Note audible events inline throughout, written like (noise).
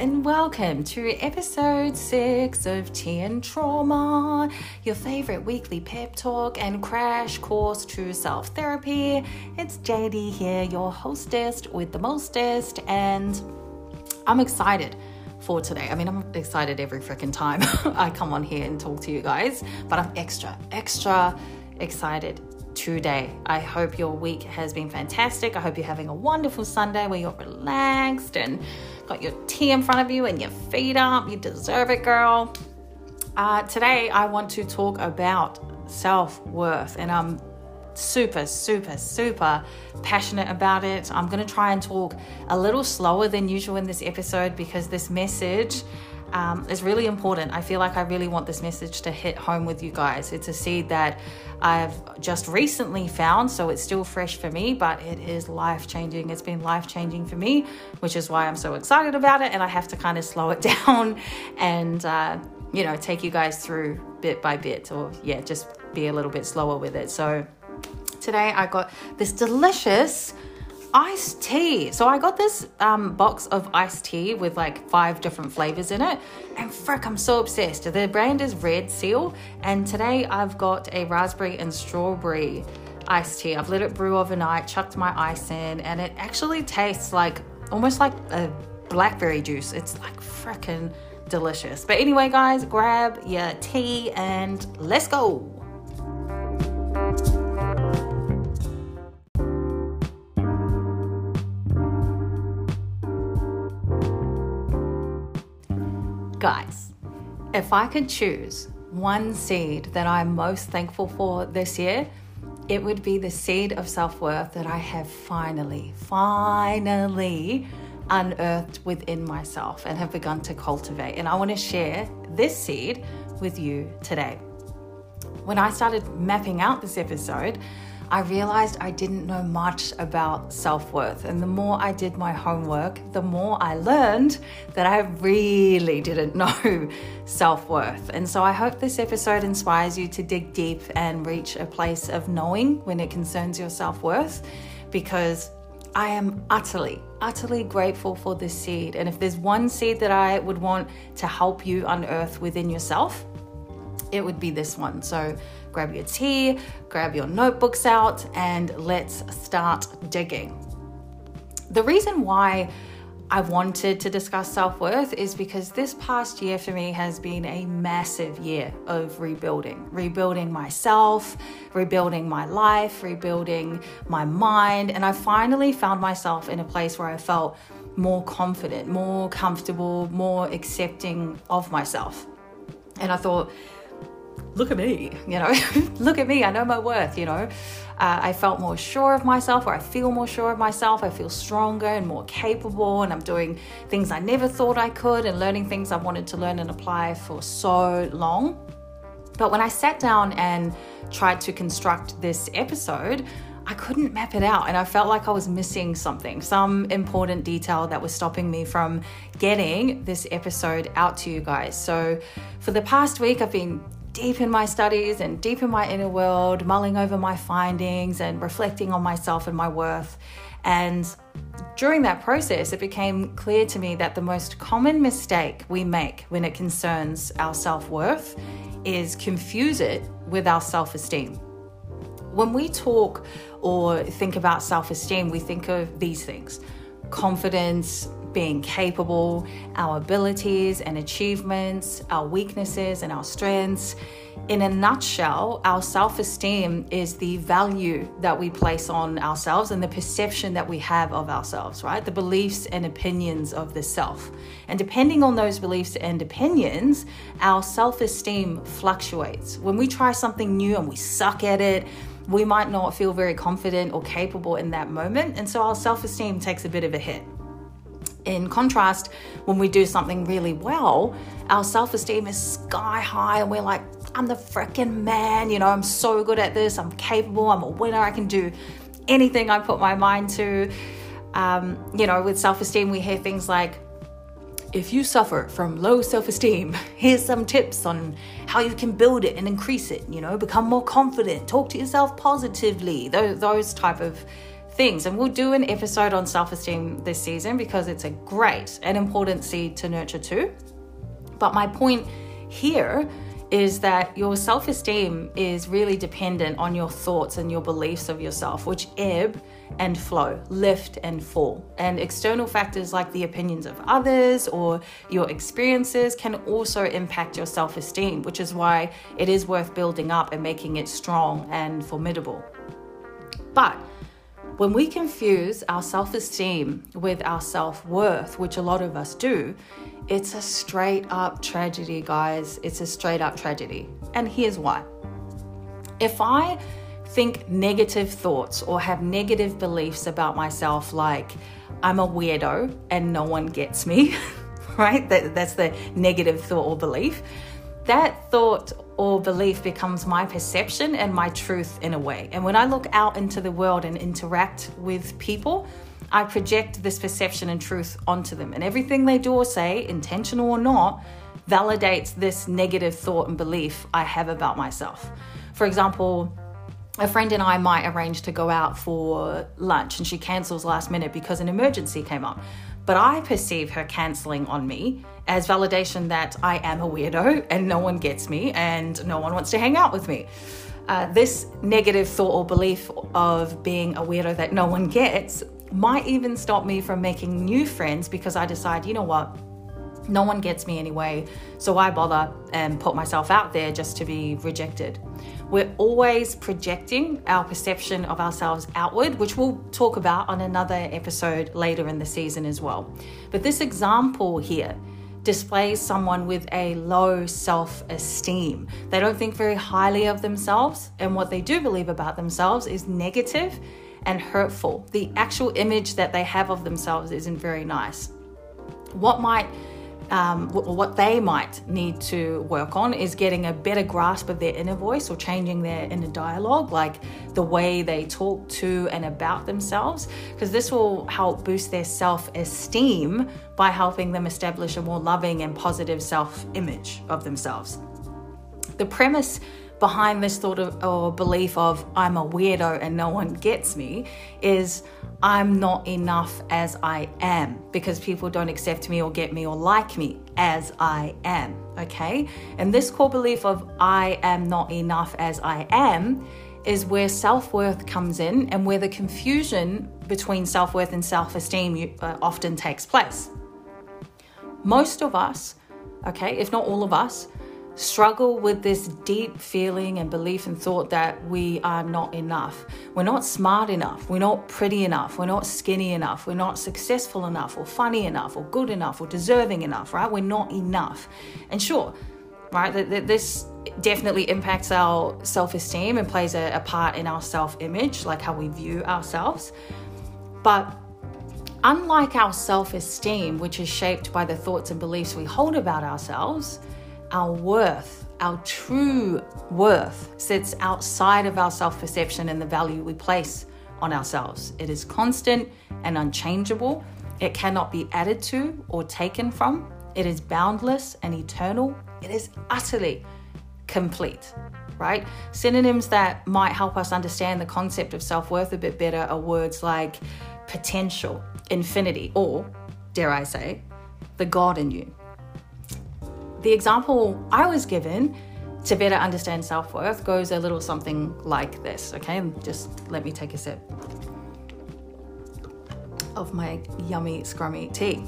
and welcome to episode six of Tea and Trauma, your favorite weekly pep talk and crash course to self therapy. It's JD here, your hostess with the mostest, and I'm excited for today. I mean, I'm excited every freaking time (laughs) I come on here and talk to you guys, but I'm extra, extra excited today. I hope your week has been fantastic. I hope you're having a wonderful Sunday where you're relaxed and got your tea in front of you and your feet up. You deserve it, girl. Uh, today, I want to talk about self worth, and I'm super, super, super passionate about it. I'm going to try and talk a little slower than usual in this episode because this message um, is really important. I feel like I really want this message to hit home with you guys. It's a seed that I've just recently found, so it's still fresh for me, but it is life changing. It's been life changing for me, which is why I'm so excited about it. And I have to kind of slow it (laughs) down and, uh, you know, take you guys through bit by bit, or yeah, just be a little bit slower with it. So today I got this delicious iced tea. So I got this um, box of iced tea with like five different flavors in it, and frick, I'm so obsessed. The brand is Red Seal, and today I've got a raspberry and strawberry iced tea. I've let it brew overnight, chucked my ice in, and it actually tastes like almost like a blackberry juice. It's like fricking delicious. But anyway, guys, grab your tea and let's go. If I could choose one seed that I'm most thankful for this year, it would be the seed of self worth that I have finally, finally unearthed within myself and have begun to cultivate. And I want to share this seed with you today. When I started mapping out this episode, I realized I didn't know much about self worth. And the more I did my homework, the more I learned that I really didn't (laughs) know self worth. And so I hope this episode inspires you to dig deep and reach a place of knowing when it concerns your self worth because I am utterly, utterly grateful for this seed. And if there's one seed that I would want to help you unearth within yourself, it would be this one. So grab your tea, grab your notebooks out, and let's start digging. The reason why I wanted to discuss self worth is because this past year for me has been a massive year of rebuilding. Rebuilding myself, rebuilding my life, rebuilding my mind. And I finally found myself in a place where I felt more confident, more comfortable, more accepting of myself. And I thought, look at me, you know, (laughs) look at me, I know my worth, you know. Uh, I felt more sure of myself, or I feel more sure of myself. I feel stronger and more capable, and I'm doing things I never thought I could and learning things I wanted to learn and apply for so long. But when I sat down and tried to construct this episode, I couldn't map it out and I felt like I was missing something, some important detail that was stopping me from getting this episode out to you guys. So, for the past week, I've been deep in my studies and deep in my inner world, mulling over my findings and reflecting on myself and my worth. And during that process, it became clear to me that the most common mistake we make when it concerns our self worth is confuse it with our self esteem. When we talk or think about self esteem, we think of these things confidence, being capable, our abilities and achievements, our weaknesses and our strengths. In a nutshell, our self esteem is the value that we place on ourselves and the perception that we have of ourselves, right? The beliefs and opinions of the self. And depending on those beliefs and opinions, our self esteem fluctuates. When we try something new and we suck at it, we might not feel very confident or capable in that moment. And so our self esteem takes a bit of a hit. In contrast, when we do something really well, our self esteem is sky high and we're like, I'm the freaking man, you know, I'm so good at this, I'm capable, I'm a winner, I can do anything I put my mind to. Um, you know, with self esteem, we hear things like, if you suffer from low self esteem, (laughs) here's some tips on how you can build it and increase it. You know, become more confident, talk to yourself positively, those, those type of things. And we'll do an episode on self esteem this season because it's a great and important seed to nurture too. But my point here is that your self esteem is really dependent on your thoughts and your beliefs of yourself, which ebb and flow, lift and fall. And external factors like the opinions of others or your experiences can also impact your self esteem, which is why it is worth building up and making it strong and formidable. But when we confuse our self esteem with our self worth, which a lot of us do, it's a straight up tragedy, guys. It's a straight up tragedy. And here's why. If I think negative thoughts or have negative beliefs about myself, like I'm a weirdo and no one gets me, (laughs) right? That, that's the negative thought or belief. That thought or belief becomes my perception and my truth in a way. And when I look out into the world and interact with people, I project this perception and truth onto them. And everything they do or say, intentional or not, validates this negative thought and belief I have about myself. For example, a friend and I might arrange to go out for lunch and she cancels last minute because an emergency came up. But I perceive her canceling on me as validation that I am a weirdo and no one gets me and no one wants to hang out with me. Uh, this negative thought or belief of being a weirdo that no one gets might even stop me from making new friends because I decide, you know what, no one gets me anyway, so why bother and put myself out there just to be rejected. We're always projecting our perception of ourselves outward, which we'll talk about on another episode later in the season as well. But this example here displays someone with a low self esteem. They don't think very highly of themselves, and what they do believe about themselves is negative and hurtful. The actual image that they have of themselves isn't very nice. What might um, what they might need to work on is getting a better grasp of their inner voice or changing their inner dialogue, like the way they talk to and about themselves, because this will help boost their self esteem by helping them establish a more loving and positive self image of themselves. The premise behind this thought of or belief of I'm a weirdo and no one gets me is I'm not enough as I am because people don't accept me or get me or like me as I am. Okay? And this core belief of I am not enough as I am is where self worth comes in and where the confusion between self worth and self esteem uh, often takes place. Most of us, okay, if not all of us, struggle with this deep feeling and belief and thought that we are not enough. We're not smart enough. We're not pretty enough. We're not skinny enough. We're not successful enough or funny enough or good enough or deserving enough, right? We're not enough. And sure, right, that this definitely impacts our self esteem and plays a, part in our self image, like how we view ourselves. But unlike our self esteem, which is shaped by the thoughts and beliefs we hold about ourselves, our worth, our true worth, sits outside of our self perception and the value we place on ourselves. It is constant and unchangeable. It cannot be added to or taken from. It is boundless and eternal. It is utterly complete, right? Synonyms that might help us understand the concept of self worth a bit better are words like potential, infinity, or, dare I say, the God in you. The example I was given to better understand self worth goes a little something like this, okay? Just let me take a sip of my yummy, scrummy tea.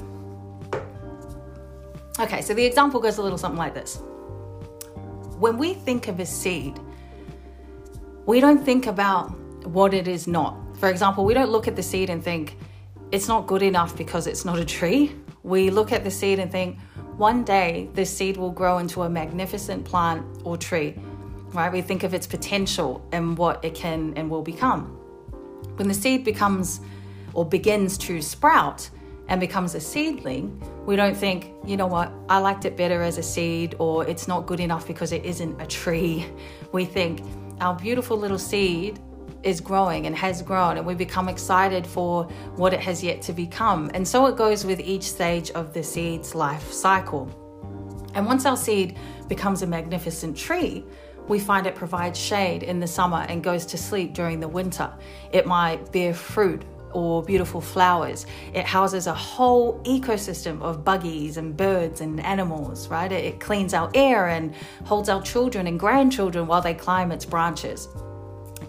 Okay, so the example goes a little something like this. When we think of a seed, we don't think about what it is not. For example, we don't look at the seed and think, it's not good enough because it's not a tree. We look at the seed and think, one day this seed will grow into a magnificent plant or tree, right? We think of its potential and what it can and will become. When the seed becomes or begins to sprout and becomes a seedling, we don't think, you know what, I liked it better as a seed or it's not good enough because it isn't a tree. (laughs) We think our beautiful little seed is growing and has grown, and we become excited for what it has yet to become. And so it goes with each stage of the seed's life cycle. And once our seed becomes a magnificent tree, we find it provides shade in the summer and goes to sleep during the winter. It might bear fruit or beautiful flowers. It houses a whole ecosystem of buggies and birds and animals, right? It cleans our air and holds our children and grandchildren while they climb its branches.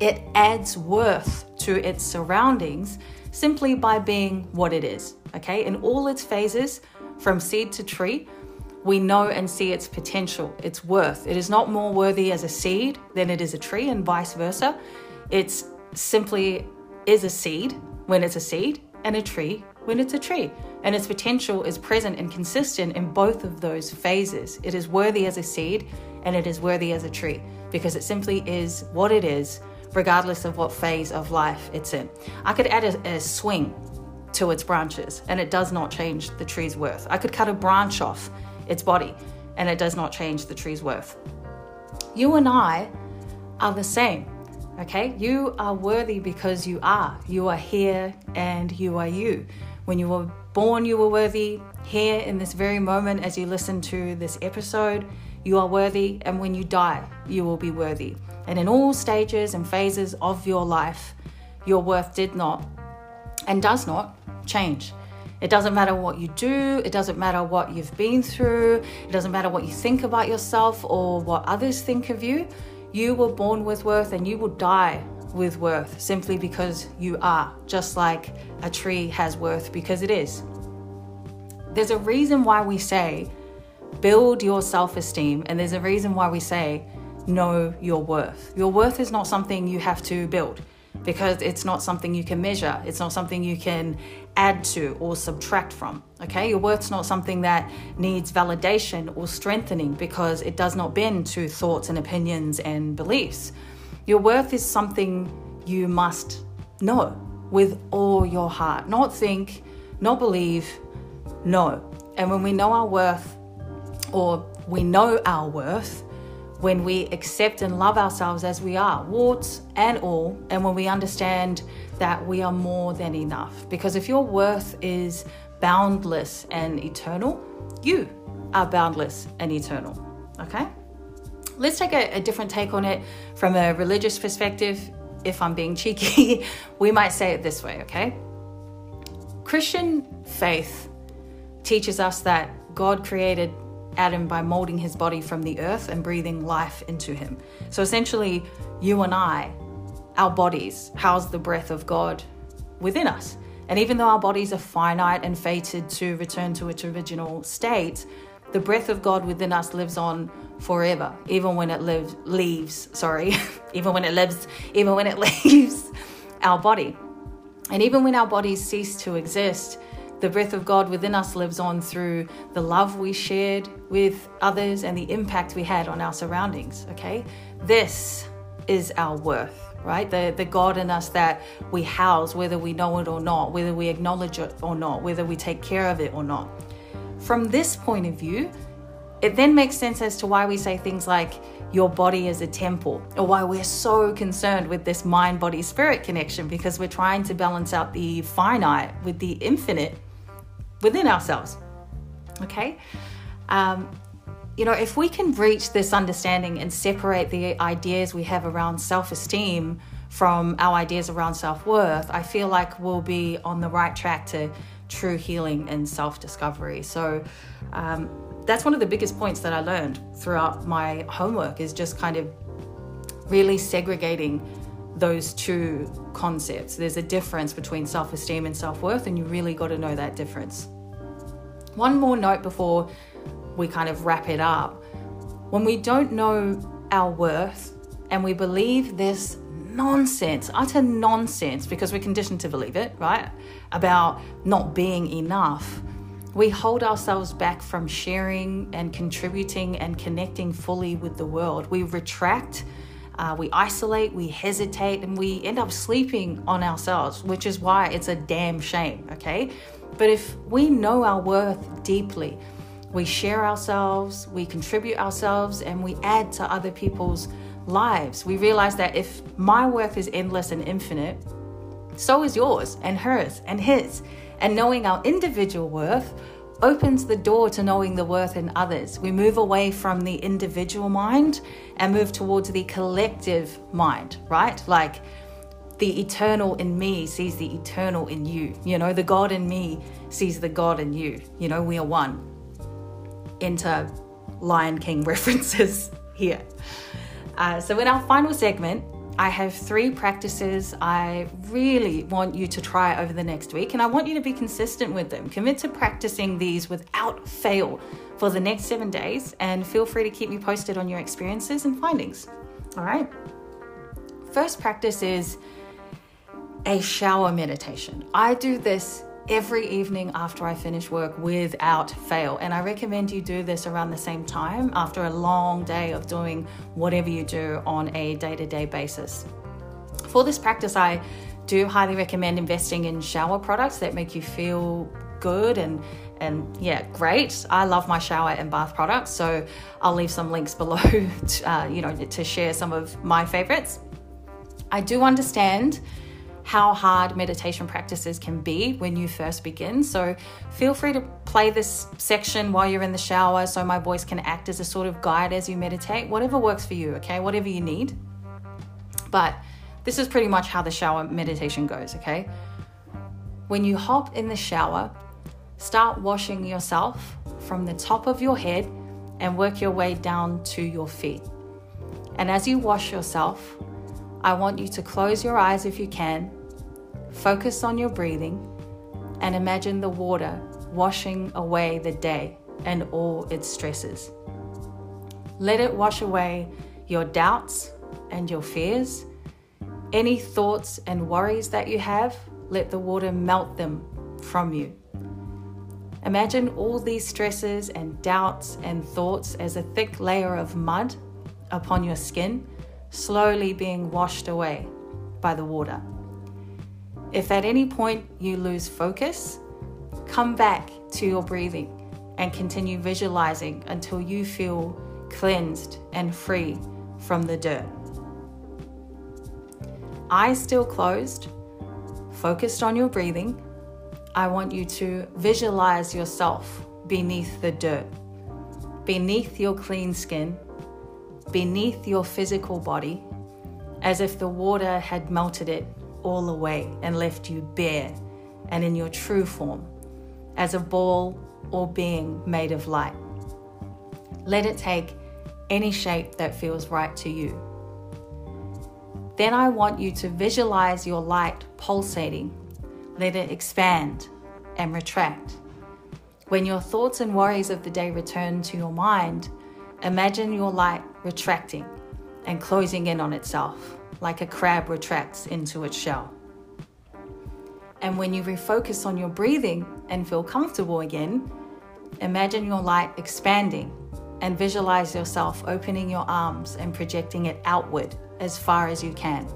It adds worth to its surroundings simply by being what it is, okay? In all its phases, from seed to tree, we know and see its potential, its worth. It is not more worthy as a seed than it is a tree, and vice versa. It's simply is a seed when it's a seed and a tree when it's a tree. And its potential is present and consistent in both of those phases. It is worthy as a seed and it is worthy as a tree because it simply is what it is, regardless of what phase of life it's in. I could add a, a swing to its branches and it does not change the tree's worth. I could cut a branch off its body, and it does not change the tree's worth. You and I are the same, okay? You are worthy because you are. You are here and you are you. When you were born, you were worthy. Here in this very moment, as you listen to this episode, you are worthy. And when you die, you will be worthy. And in all stages and phases of your life, your worth did not and does not change. It doesn't matter what you do, it doesn't matter what you've been through, it doesn't matter what you think about yourself or what others think of you. You were born with worth and you will die with worth simply because you are, just like a tree has worth because it is. There's a reason why we say build your self esteem, and there's a reason why we say know your worth. Your worth is not something you have to build because it's not something you can measure. It's not something you can add to or subtract from. Okay, your worth's not something that needs validation or strengthening because it does not bend to thoughts and opinions and beliefs. Your worth is something you must know with all your heart, not think, not believe, know. And when we know our worth, or we know our worth, when we accept and love ourselves as we are, warts and all, and when we understand that we are more than enough. Because if your worth is boundless and eternal, you are boundless and eternal. Okay? Let's take a, a different take on it from a religious perspective. If I'm being cheeky, (laughs) we might say it this way, okay? Christian faith teaches us that God created Adam by molding his body from the earth and breathing life into him. So essentially, you and I, our bodies, house the breath of God within us. And even though our bodies are finite and fated to return to its original state, the breath of God within us lives on forever, even when it lives leaves, sorry, (laughs) even when it lives, even when it (laughs) leaves our body. And even when our bodies cease to exist, the breath of God within us lives on through the love we shared with others and the impact we had on our surroundings, okay? This is our worth, right? The, the God in us that we house, whether we know it or not, whether we acknowledge it or not, whether we take care of it or not. From this point of view, it then makes sense as to why we say things like, your body is a temple, or why we're so concerned with this mind body spirit connection because we're trying to balance out the finite with the infinite within ourselves. Okay? Um, you know, if we can reach this understanding and separate the ideas we have around self esteem from our ideas around self worth, I feel like we'll be on the right track to true healing and self discovery. So, um, that's one of the biggest points that I learned throughout my homework is just kind of really segregating those two concepts. There's a difference between self esteem and self worth, and you really got to know that difference. One more note before we kind of wrap it up. When we don't know our worth and we believe this nonsense, utter nonsense, because we're conditioned to believe it, right? About not being enough, we hold ourselves back from sharing and contributing and connecting fully with the world. We retract, uh, we isolate, we hesitate, and we end up sleeping on ourselves, which is why it's a damn shame, okay? But if we know our worth deeply, we share ourselves, we contribute ourselves, and we add to other people's lives. We realize that if my worth is endless and infinite, so is yours and hers and his. And knowing our individual worth opens the door to knowing the worth in others. We move away from the individual mind and move towards the collective mind, right? Like the eternal in me sees the eternal in you. You know, the God in me sees the God in you. You know, we are one. Enter Lion King (laughs) references here. Uh, so, in our final segment, I have three practices I really want you to try over the next week, and I want you to be consistent with them. Commit to practicing these without fail for the next seven days, and feel free to keep me posted on your experiences and findings. All right. First practice is a shower meditation. I do this every evening after I finish work without fail. And I recommend you do this around the same time after a long day of doing whatever you do on a day to day basis. For this practice, I do highly recommend investing in shower products that make you feel good and and yeah great i love my shower and bath products so i'll leave some links (laughs) below to, uh, you know to share some of my favorites i do understand how hard meditation practices can be when you first begin. So feel free to play this section while you're in the shower so my voice can act as a sort of guide as you meditate, whatever works for you, okay? Whatever you need. But this is pretty much how the shower meditation goes, okay? When you hop in the shower, start washing yourself from the top of your head and work your way down to your feet. And as you wash yourself, I want you to close your eyes if you can, focus on your breathing, and imagine the water washing away the day and all its stresses. Let it wash away your doubts and your fears. Any thoughts and worries that you have, let the water melt them from you. Imagine all these stresses and doubts and thoughts as a thick layer of mud upon your skin slowly being washed away by the water. If at any point you lose focus, come back to your breathing and continue visualizing until you feel cleansed and free from the dirt. Eyes still closed, focused on your breathing, I want you to visualize yourself beneath the dirt, beneath your clean skin, beneath your physical body as if the water had melted it all away and left you bare and in your true form as a ball or being made of light. Let it take any shape that feels right to you. Then I want you to visualize your light pulsating. Let it expand and retract. When your thoughts and worries of the day return to your mind, Imagine your light retracting and closing in on itself like a crab retracts into its shell. And when you refocus on your breathing and feel comfortable again, imagine your light expanding and visualize yourself opening your arms and projecting it outward as far as you can.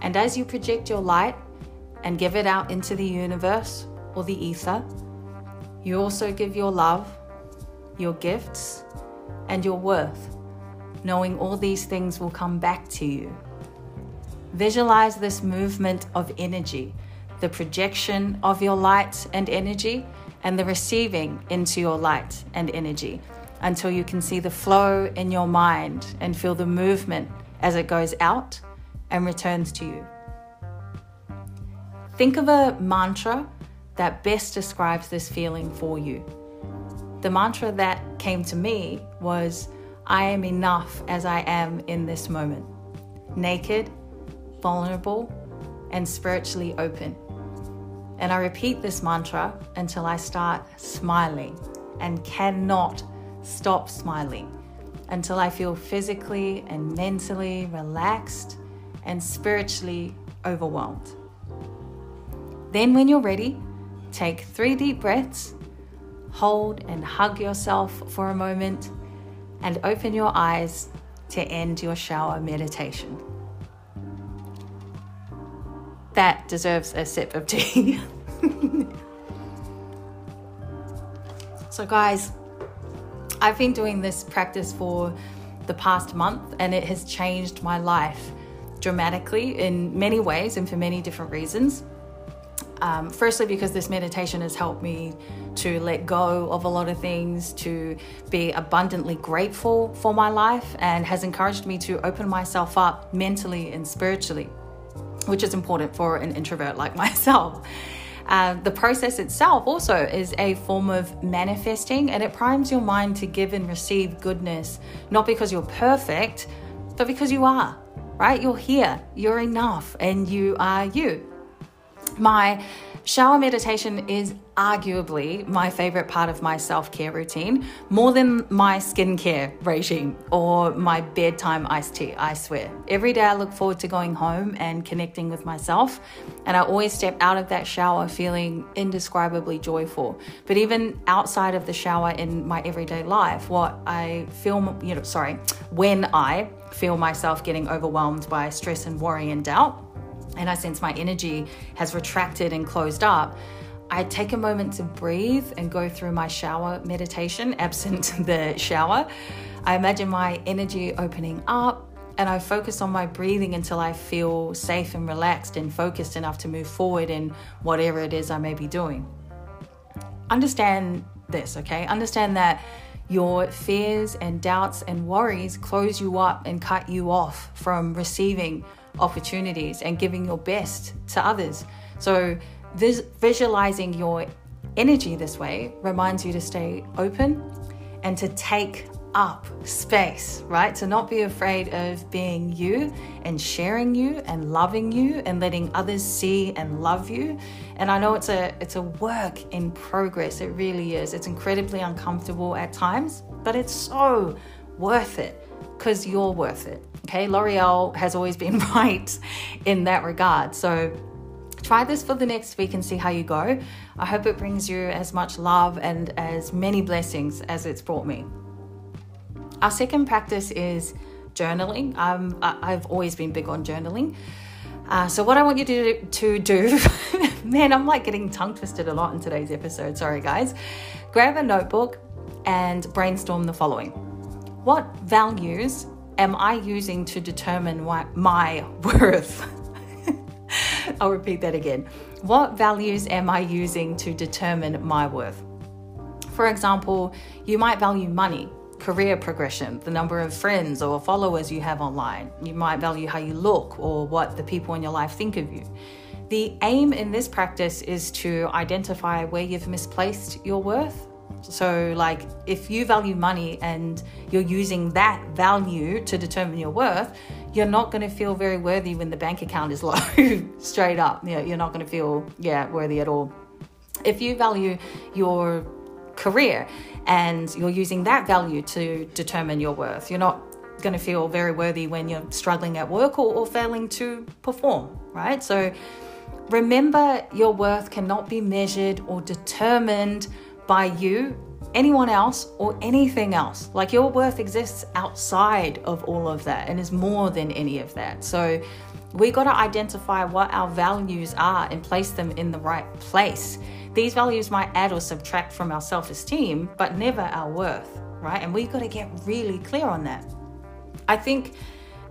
And as you project your light and give it out into the universe or the ether, you also give your love your gifts, and your worth, knowing all these things will come back to you. Visualize this movement of energy, the projection of your light and energy, and the receiving into your light and energy until you can see the flow in your mind and feel the movement as it goes out and returns to you. Think of a mantra that best describes this feeling for you the mantra that came to me was I am enough as I am in this moment, naked, vulnerable, and spiritually open. And I repeat this mantra until I start smiling and cannot stop smiling until I feel physically and mentally relaxed and spiritually overwhelmed. Then, when you're ready, take three deep breaths hold and hug yourself for a moment, and open your eyes to end your shower meditation. That deserves a sip of tea. so, guys, I've been doing this practice for the past month and it has changed my life dramatically in many ways and for many different reasons. Um, firstly, because this meditation has helped me to let go of a lot of things, to be abundantly grateful for my life, and has encouraged me to open myself up mentally and spiritually, which is important for an introvert like (laughs) myself. Uh, the process itself also is a form of manifesting and it primes your mind to give and receive goodness, not because you're perfect, but because you are, right? You're here, you're enough, and you are you. My shower meditation is arguably my favorite part of my self care routine, more than my skincare regime or my bedtime iced tea, I swear. Every day I look forward to going home and connecting with myself, and I always step out of that shower feeling indescribably joyful. But even outside of the shower in my everyday life, what I feel, you know, sorry, when I feel myself getting overwhelmed by stress and worry and doubt, and I sense my energy has retracted and closed up, I take a moment to breathe and go through my shower meditation, (laughs) absent the shower. I imagine my energy opening up and I focus on my breathing until I feel safe and relaxed and focused enough to move forward in whatever it is I may be doing. Understand this, okay? Understand that your fears and doubts and worries close you up and cut you off from receiving opportunities and giving your best to others. So, vis- visualizing your energy this way reminds you to stay open and to take up space, right? To not be afraid of being you and sharing you and loving you and letting others see and love you. And I know it's a it's a work in progress. It really is. It's incredibly uncomfortable at times, but it's so worth it because you're worth it. Okay, L'Oreal has always been (laughs) right in that regard. So try this for the next week and see how you go. I hope it brings you as much love and as many blessings as it's brought me. Our second practice is journaling. Um, I've always been big on journaling. Uh, so, what I want you to, to do, (laughs) man, I'm like getting tongue twisted a lot in today's episode. Sorry, guys. Grab a notebook and brainstorm the following What values am I using to determine my (laughs) worth? I'll repeat that again. What values am I using to determine my worth? For example, you might value money, career progression, the number of friends or followers you have online. You might value how you look or what the people in your life think of you. The aim in this practice is to identify where you've misplaced your worth so, like, if you value money and you're using that value to determine your worth, you're not going to feel very worthy when the bank account is (laughs) low, straight up. You know, you're not going to feel, yeah, worthy at all. If you value your career and you're using that value to determine your worth, you're not going to feel very worthy when you're struggling at work or, or failing to perform, right? So, remember your worth cannot be measured or determined by you, anyone else, or anything else. Like your worth exists outside of all of that and is more than any of that. So we got to identify what our values are and place them in the right place. These values might add or subtract from our self esteem, but never our worth, right? And we got to get really clear on that. I think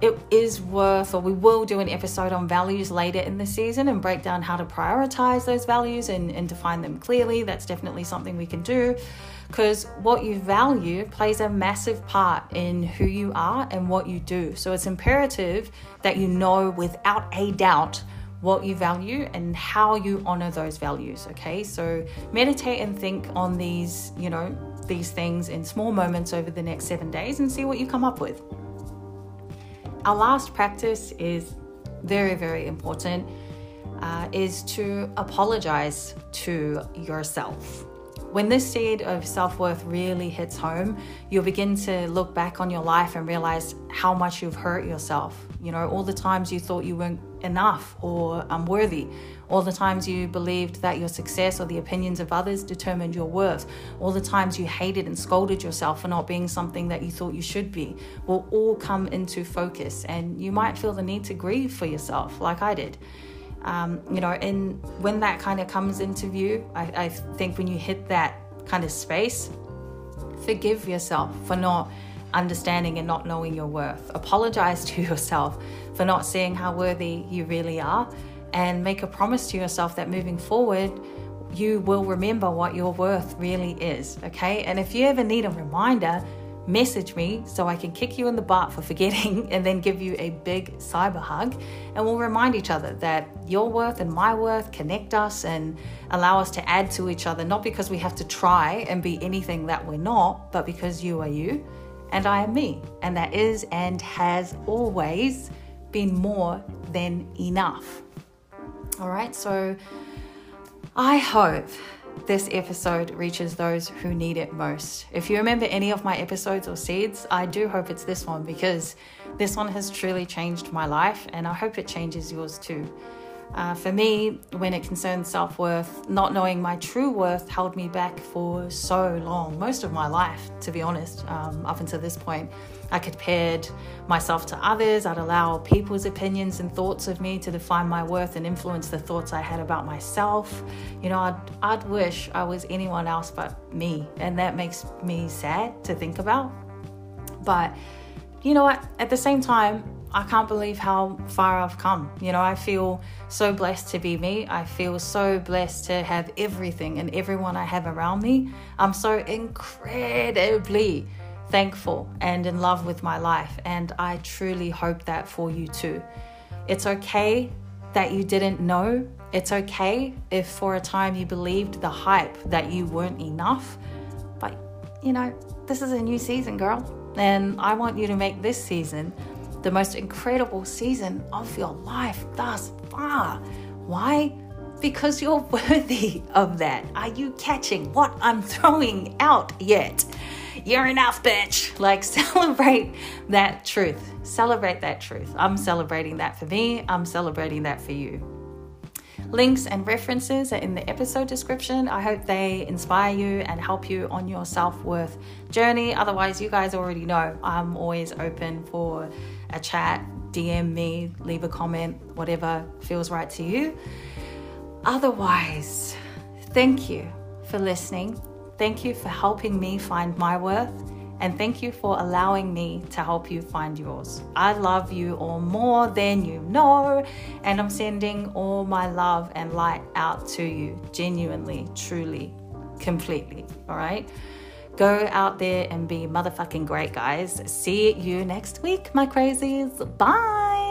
it is worth, or we will do an episode on values later in the season and break down how to prioritize those values and, and define them clearly. That's definitely something we can do because what you value plays a massive part in who you are and what you do. So it's imperative that you know without a doubt what you value and how you honor those values okay so meditate and think on these you know these things in small moments over the next 7 days and see what you come up with our last practice is very, very important, uh, is to apologize to yourself. When this seed of self worth really hits home, you'll begin to look back on your life and realize how much you've hurt yourself. You know, all the times you thought you weren't enough or unworthy, all the times you believed that your success or the opinions of others determined your worth, all the times you hated and scolded yourself for not being something that you thought you should be, will all come into focus. And you might feel the need to grieve for yourself, like I did. Um, you know, and when that kind of comes into view, I, I think when you hit that kind of space, forgive yourself for not understanding and not knowing your worth. Apologize to yourself for not seeing how worthy you really are and make a promise to yourself that moving forward, you will remember what your worth really is. Okay. And if you ever need a reminder, message me so I can kick you in the butt for forgetting (laughs) and then give you a big cyber hug. And we'll remind each other that your worth and my worth connect us and allow us to add to each other, not because we have to try and be anything that we're not, but because you are you and I am me. And that is and has always been more than enough. All right, so I hope this episode reaches those who need it most. If you remember any of my episodes or seeds, I do hope it's this one because this one has truly changed my life and I hope it changes yours too. Uh, for me, when it concerns self worth, not knowing my true worth held me back for so long, most of my life, to be honest, um, up until this point. I compared myself to others, I'd allow people's opinions and thoughts of me to define my worth and influence the thoughts I had about myself. You know, I'd, I'd wish I was anyone else but me, and that makes me sad to think about. But you know what? At the same time, I can't believe how far I've come. You know, I feel so blessed to be me. I feel so blessed to have everything and everyone I have around me. I'm so incredibly thankful and in love with my life. And I truly hope that for you too. It's okay that you didn't know. It's okay if for a time you believed the hype that you weren't enough. But, you know, this is a new season, girl. And I want you to make this season the most incredible season of your life thus far. Why? Because you're (laughs) worthy of that. Are you catching what I'm throwing out yet? You're enough, bitch. Like, (laughs) celebrate that truth. Celebrate that truth. I'm celebrating that for me. I'm celebrating that for you. Links and references are in the episode description. I hope they inspire you and help you on your self worth journey. Otherwise, you guys already know I'm always open for a chat, DM me, leave a comment, whatever feels right to you. Otherwise, thank you for listening. Thank you for helping me find my worth. And thank you for allowing me to help you find yours. I love you all more than you know. And I'm sending all my love and light out to you genuinely, truly, completely. All right. Go out there and be motherfucking great, guys. See you next week, my crazies. Bye.